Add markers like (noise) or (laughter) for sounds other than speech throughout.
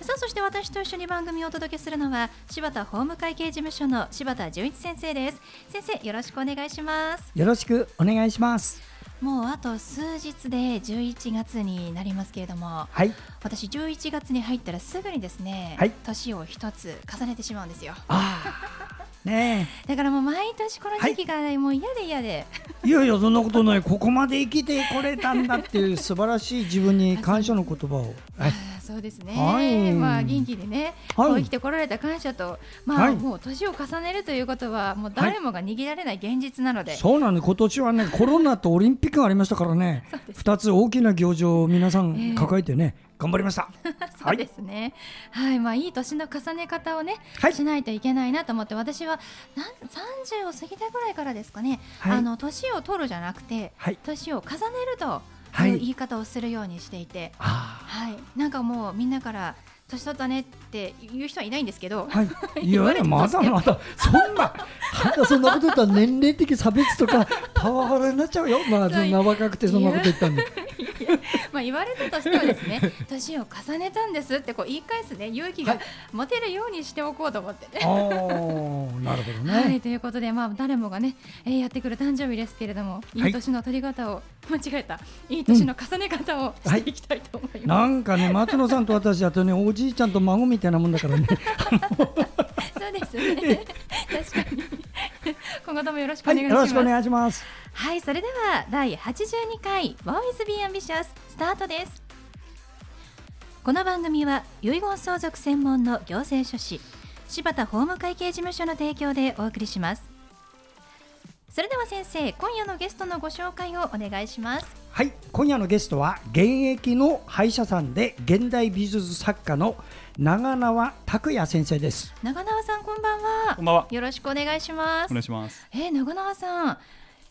さあそして私と一緒に番組をお届けするのは柴田法務会計事務所の柴田純一先生です。先生よろしくお願いします。よろしくお願いします。もうあと数日で11月になりますけれども、はい。私11月に入ったらすぐにですね、はい。年を一つ重ねてしまうんですよ。ああね (laughs) だからもう毎年この時期がもう嫌で嫌で、えいやいやそんなことない。ここまで生きてこれたんだっていう素晴らしい自分に感謝の言葉を。(laughs) はいそうですね、はい。まあ元気でね、はい。こう生きてこられた感謝と、まあ、はい。もう年を重ねるということはもう誰もが握られない現実なので、そうなんで今年はね (laughs) コロナとオリンピックがありましたからね。そうです二つ大きな行事を皆さええ。ん抱えてね、頑張りました。(laughs) そうですね。はい、まあいい年の重ね方をね、はい。しないといけないなと思って、私はなん30を過ぎたぐらいからですかね。はい。あの年を取るじゃなくて、はい。年を重ねるとはい。いう言い方をするようにしていて、あはい、なんかもうみんなから年取ったねって言う人はいないんですけど、あはい。(laughs) いやいやまだまだそんなそんなこと言ったら年齢的差別とかパワハラになっちゃうよ。まあそんな若くてそんなこと言ったんでまあ言われたとしてはですね、年を重ねたんですってこう言い返すね勇気がはい持てるようにしておこうと思ってね。ああなるほどね、(laughs) はいということで、まあ、誰もがね、えーやってくる誕生日ですけれども、いい年の取り方を、間違えた、いい年の重ね方をしていきたいと思いまなんかね松野さんと私だとねおじいちゃんと孫みたいなもんだからねす。(laughs) そうですね。確かに。(laughs) 今後ともよろしくおはい願いします。よろしくお願いしますはい、それでは第82回 Boys Be Ambitious? スタートです。この番組は遺言相続専門の行政書士柴田法務会計事務所の提供でお送りします。それでは先生、今夜のゲストのご紹介をお願いします。はい今夜のゲストは現役の歯医者さんで現代美術作家の長縄拓也先生です長縄さん、こんばんは。こんばんは。よろしくお願いしますお願い。します。えー、長縄さん、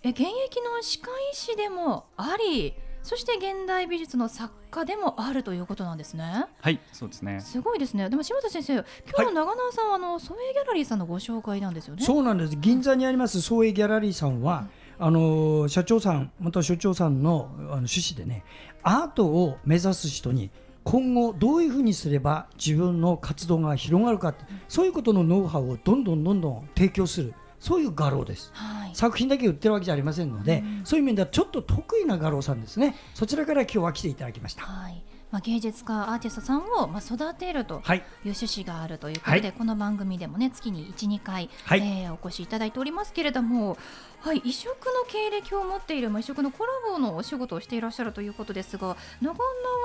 え現役の歯科医師でもあり、そして現代美術の作家でもあるということなんですね。はい、そうですね。すごいですね。でも柴田先生、今日の長縄さんはあのソエギャラリーさんのご紹介なんですよね。そうなんです銀座にあります総営ギャラリーさんは、あの社長さんまた所長さんのあの趣旨でねアートを目指す人に今後どういうふうにすれば自分の活動が広がるかってそういうことのノウハウをどんどんどんどん提供するそういう画廊ですはい。作品だけ売ってるわけじゃありませんので、そういう面ではちょっと得意な画廊さんですねそちらから今日は来ていただきましたはい。まあ芸術家アーティストさんをまあ育てると。はいいう趣旨があるということで、はいこの番組でもね月に1、2回、はいえーお越しいただいておりますけれども、はい、異色の経歴を持っている、まあ、異色のコラボのお仕事をしていらっしゃるということですが長縄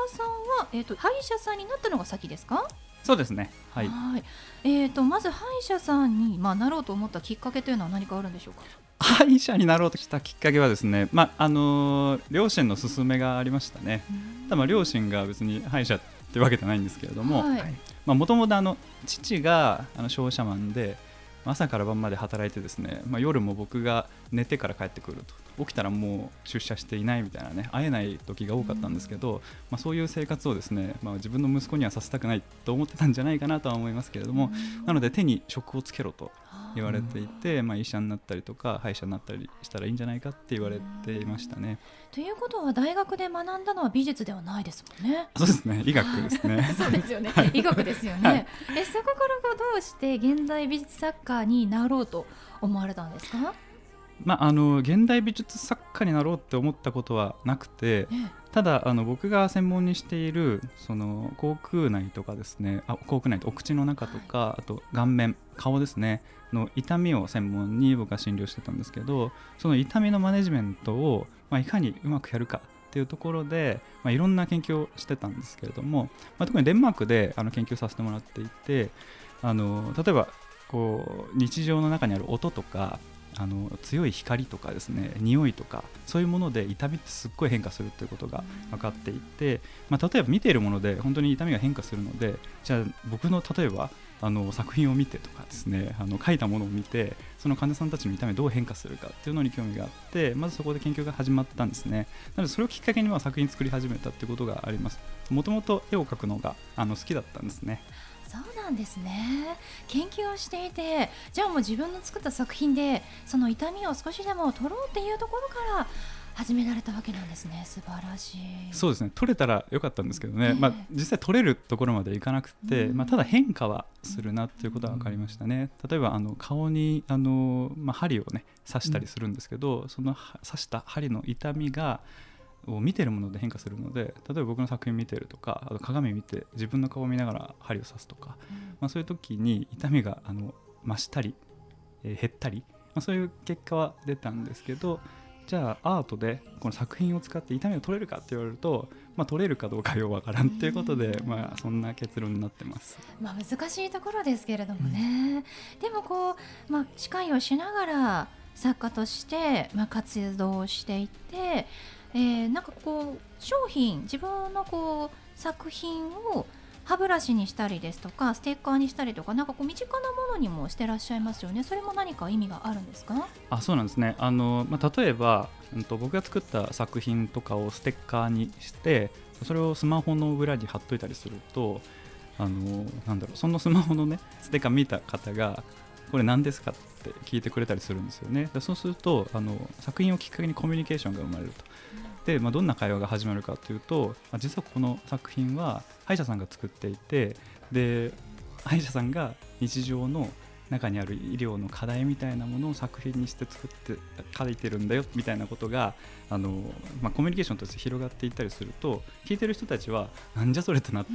さんは、えー、と歯医者さんになったのが先ですか？そうですね。はい。はいえー、とまず歯医者さんに、まあ、なろうと思ったきっかけというのは何かあるんでしょうか？歯医者になろうとしたきっかけはですね、まああのー両親の勧めがありましたね。た両親が別に歯医者ってわけじゃないんですけれども、もともとあの父があの商社マンで。朝から晩まで働いてですね、まあ、夜も僕が寝てから帰ってくると。起きたらもう出社していないみたいなね会えない時が多かったんですけど、まあ、そういう生活をですね、まあ、自分の息子にはさせたくないと思ってたんじゃないかなとは思いますけれども、なので手に職をつけろと言われていて、まあ、医者になったりとか歯医者になったりしたらいいんじゃないかって言われていましたね。ということは大学で学んだのは美術ではないですもんね。そうですね医学ですね (laughs) そうですよね。医学ですよね。えそこからどうして現代美術作家になろうと思われたんですか？まあ、あの現代美術作家になろうって思ったことはなくてえただあの僕が専門にしているその口腔内とかですねあ口腔内とお口の中とか、あと顔面顔ですねの痛みを専門に僕は診療してたんですけどその痛みのマネジメントを、まあ、いかにうまくやるかっていうところで、まあ、いろんな研究をしてたんですけれども、まあ、特にデンマークであの研究させてもらっていてあの例えばこう日常の中にある音とかあの強い光とかですね匂いとかそういうもので痛みってすっごい変化するということが分かっていて、まあ、例えば見ているもので本当に痛みが変化するのでじゃあ僕の例えばあの作品を見てとかですねあの書いたものを見てその患者さんたちの痛みどう変化するかっていうのに興味があってまずそこで研究が始まったんですね。なのでそれをきっかけには作品作り始めたってことがあります。もともと絵を描くのがあの好きだったんですね。そうなんですね。研究をしていてじゃあもう自分の作った作品でその痛みを少しでも取ろうっていうところから始められたわけなんですね。素晴らしい。そうですね。取れたらよかったんですけどね、ええ。まあ、実際取れるところまでいかなくて、うん。まあ、ただ変化はするなっていうことは分かりましたね。例えばあの顔にあの、まあ、針をね刺したりするんですけど、そのは刺した針の痛みがを見てるもので変化するので例えば僕の作品見てるとかあと鏡見て自分の顔を見ながら針を刺すとか、まあ、そういう時に痛みがあの増したり、えー減ったり、まあ、そういう結果は出たんですけどじゃあアートでこの作品を使って痛みを取れるかって言われると、まあ、取れるかどうかようわからんっていうことで、まあ、そんな結論になってます。まあ、難しいところですけれどもね、でもこう、まあ、司会をしながら作家として、まあ、活動していって、えーなんかこう商品自分のこう作品を歯ブラシにしたりですとかステッカーにしたりとかなんかこう身近なものにもしてらっしゃいますよね。それも何か意味があるんですか？あそうなんですね。あの、まあ、例えば、うん、と僕が作った作品とかをステッカーにしてそれをスマホの裏に貼っといたりするとあのなんだろうそのスマホのねステッカー見た方がこれ何ですか？って聞いてくれたりするんですよね。でそうするとあの作品をきっかけにコミュニケーションが生まれると。で、まあ、どんな会話が始まるかというと、まあ、実はこの作品は歯医者さんが作っていてで歯医者さんが日常の中にある医療の課題みたいなものを作品にして作って書いてるんだよみたいなことがあの、まあ、コミュニケーションとして広がっていったりすると聞いてる人たちはなんじゃそれってなっ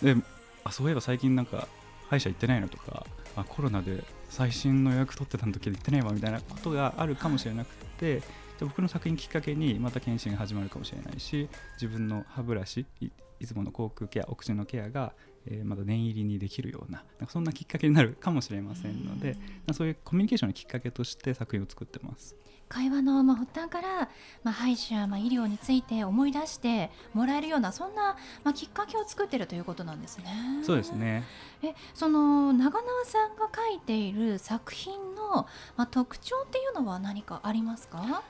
てであそういえば最近なんか歯医者行ってないのとかあコロナで最新の予約取ってた時行ってないわみたいなことがあるかもしれなくてで僕の作品きっかけにまた検診が始まるかもしれないし自分の歯ブラシいいつもの口腔ケアお口のケアが、えーまだ念入りにできるようななんかそんなきっかけになるかもしれませんので、まあそういうコミュニケーションのきっかけとして作品を作ってます。会話のまあ発端から、まあ、歯医者、まあ、医療について思い出してもらえるようなそんな、まあ、きっかけを作っているということなんですね。そうですねえその長縄さんが書いている作品の、まあ、特徴っていうのは何かありますか？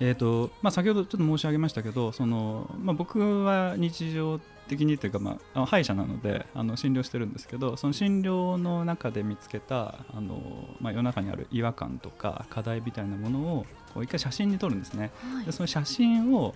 えーとまあ、先ほどちょっと申し上げましたけどその、まあ、僕は日常的にというか、まあ、歯医者なのであの診療してるんですけどその診療の中で見つけたあの、まあ、世の中にある違和感とか課題みたいなものをこう一回写真に撮るんですね。はいでその写真を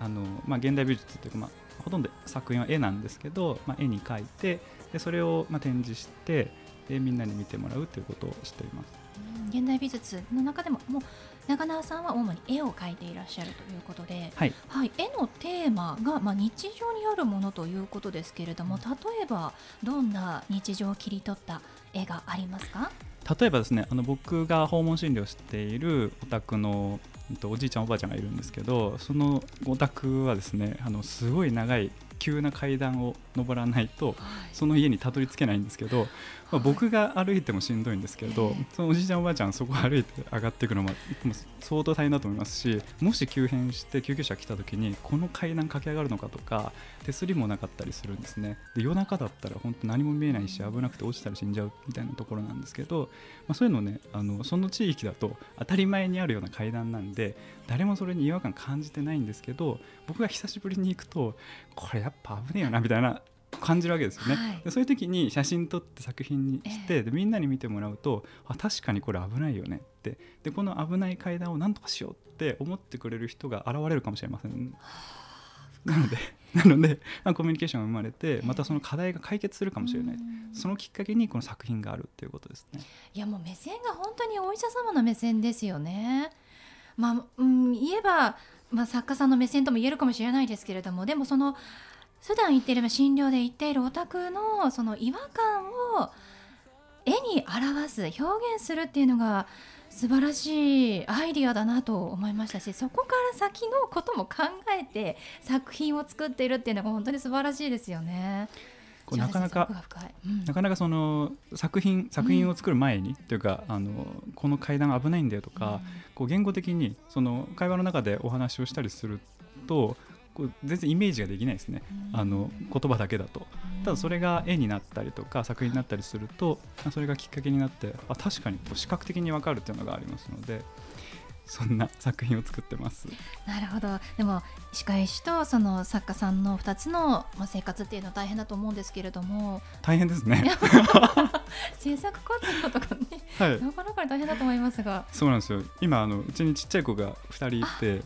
あの、まあ、現代美術というか、まあ、ほとんど作品は絵なんですけど、まあ、絵に描いてでそれをまあ展示してでみんなに見てもらうということをしています。うん現代美術の中でももう長縄さんは主に絵を描いていらっしゃるということで、はい。はい、絵のテーマが、まあ、日常にあるものということですけれども例えばどんな日常を切り取った絵がありますか？例えばですねあの僕が訪問診療しているお宅のおじいちゃんおばあちゃんがいるんですけどそのお宅はですねあのすごい長い急な階段を登らないとその家にたどり着けないんですけど、まあ、僕が歩いてもしんどいんですけど、ええそのおじいちゃんおばあちゃんそこを歩いて上がっていくのはもう相当大変だと思いますしもし急変して救急車来た時にこの階段駆け上がるのかとか手すりもなかったりするんですね。で夜中だったら本当何も見えないし危なくて落ちたら死んじゃうみたいなところなんですけど、まあ、そういうのねあのその地域だと当たり前にあるような階段なんで誰もそれに違和感感じてないんですけど僕が久しぶりに行くとこれやっぱ危ねえよなみたいな感じるわけですよね、はい。でそういう時に写真撮って作品にして、でみんなに見てもらうとあ確かにこれ危ないよねって。でこの危ない階段を何とかしようって思ってくれる人が現れるかもしれません。なので (laughs) なので、まあ、コミュニケーションが生まれてまたその課題が解決するかもしれない、そのきっかけにこの作品があるっていうことですね。いやもう目線が本当にお医者様の目線ですよね。まあ、うん、言えば、まあ、作家さんの目線とも言えるかもしれないですけれどもでもその普段行っている診療で行っているお宅のその違和感を絵に表す表現するっていうのが素晴らしいアイディアだなと思いましたしそこから先のことも考えて作品を作っているっていうのが本当に素晴らしいですよね。こうなかなかうん。なかなかその作品作品を作る前に、というかあのこの階段危ないんだよとか、こう言語的にその会話の中でお話をしたりするとこう全然イメージができないですね、うん。あの言葉だけだと。ただそれが絵になったりとか作品になったりするとそれがきっかけになってあ確かにこう視覚的に分かるっていうのがありますのでそんな作品を作ってます。なるほど。でも歯科医師とその作家さんの2つの、まあ、生活っていうのは大変だと思うんですけれども。大変ですね。(laughs) 制作活動とかねはい。なかなか大変だと思いますが。そうなんですよ。今あのうちにちっちゃい子が2人いて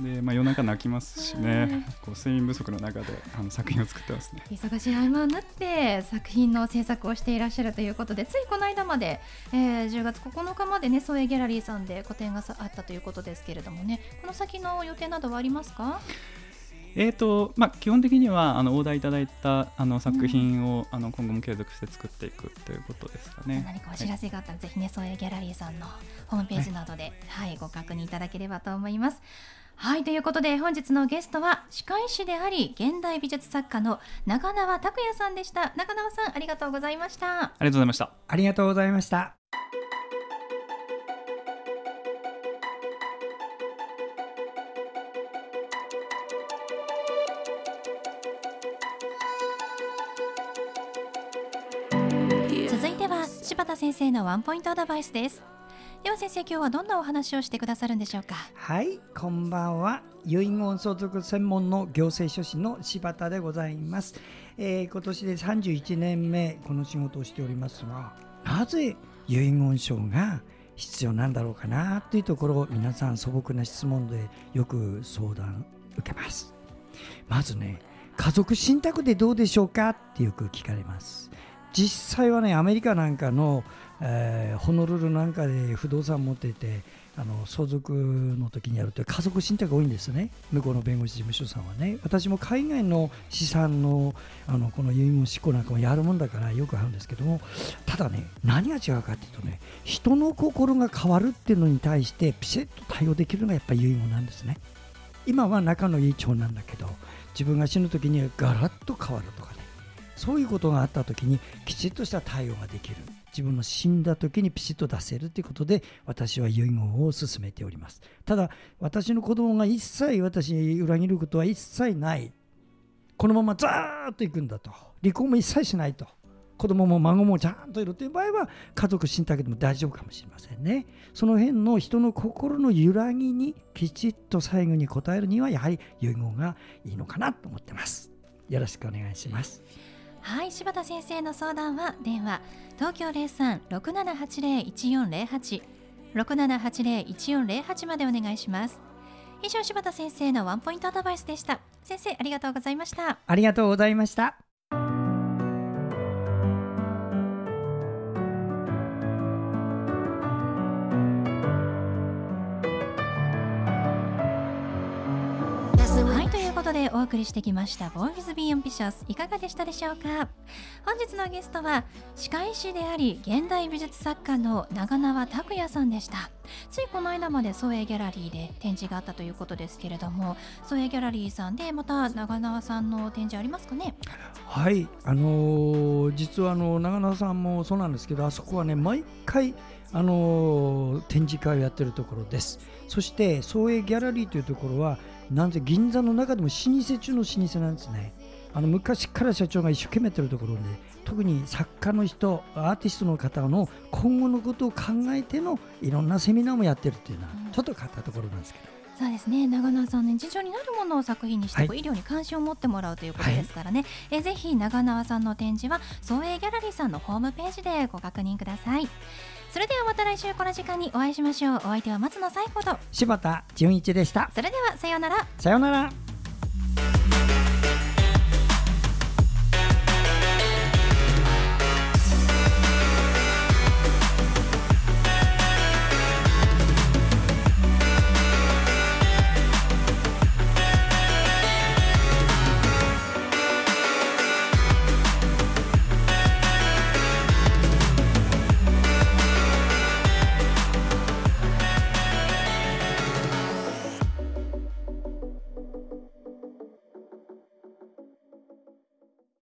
で、まあ、夜中泣きますしねこう睡眠不足の中であの作品を作ってますね。忙しい合間を縫って作品の制作をしていらっしゃるということでついこの間まで、えー10月9日までね創営ギャラリーさんで個展がさあったということですけれどもねこの先の予定などはありますか？えーとまあ、基本的にはあのオーダーいただいたあの作品を、あの今後も継続して作っていくということですかね。何かお知らせがあったら、ぜひね創営ギャラリーさんのホームページなどで、はいご確認いただければと思います。はいということで本日のゲストは歯科医師であり現代美術作家の長縄拓也さんでした。長縄さんありがとうございました。ありがとうございました。ありがとうございました。続いては柴田先生のワンポイントアドバイスですでは先生今日はどんなお話をしてくださるんでしょうか？はいこんばんは。遺言相続専門の行政書士の柴田でございます、えー今年で31年目この仕事をしておりますがなぜ遺言書が必要なんだろうかなというところを皆さん素朴な質問でよく相談受けます。まずね家族信託でどうでしょうかってよく聞かれます。実際はねアメリカなんかの、えーホノルルなんかで不動産持っててあの相続の時にやると家族信託が多いんですね。向こうの弁護士事務所さんはね。私も海外の資産のあのこの遺言執行なんかもやるもんだからよくあるんですけどもただね何が違うかっていうとね人の心が変わるっていうのに対してピシッと対応できるのがやっぱり遺言なんですね。今は仲のいい長男だけど自分が死ぬ時にはガラッと変わるとかそういうことがあった時にきちっとした対応ができる。自分の死んだ時にピシッと出せるということで私は遺言を進めております。ただ私の子供が一切私に裏切ることは一切ない。このままザーッといくんだと。離婚も一切しないと。子供も孫もちゃんといるという場合は家族信託でも大丈夫かもしれませんね。その辺の人の心の揺らぎにきちっと最後に応えるにはやはり遺言がいいのかなと思ってます。よろしくお願いします。はい柴田先生の相談は電話東京0367801408 6780-1408までお願いします。以上柴田先生のワンポイントアドバイスでした。先生ありがとうございました。ありがとうございました。ことでお送りしてきました「ボーイズ・ビー・アンビシャス」いかがでしたでしょうか？本日のゲストは歯科医師であり現代美術作家の長縄拓也さんでした。ついこの間まで創営ギャラリーで展示があったということですけれども創営ギャラリーさんでまた長縄さんの展示ありますかね？はいあのー実はあの長野さんもそうなんですけどあそこはね毎回あのー展示会をやってるところです。そして創営ギャラリーというところはなんせ銀座の中でも老舗中の老舗なんですね。あの昔から社長が一生懸命やってるところで特に作家の人アーティストの方の今後のことを考えてのいろんなセミナーもやってるっていうのはうん。ちょっと変わったところなんですけどそうですね。長縄さんね日常になるものを作品にして、はい。医療に関心を持ってもらうということですからね、えぜひ長縄さんの展示は創営ギャラリーさんのホームページでご確認ください。それではまた来週この時間にお会いしましょう。お相手は松野紗友子と。柴田純一でした。それではさようなら。さようなら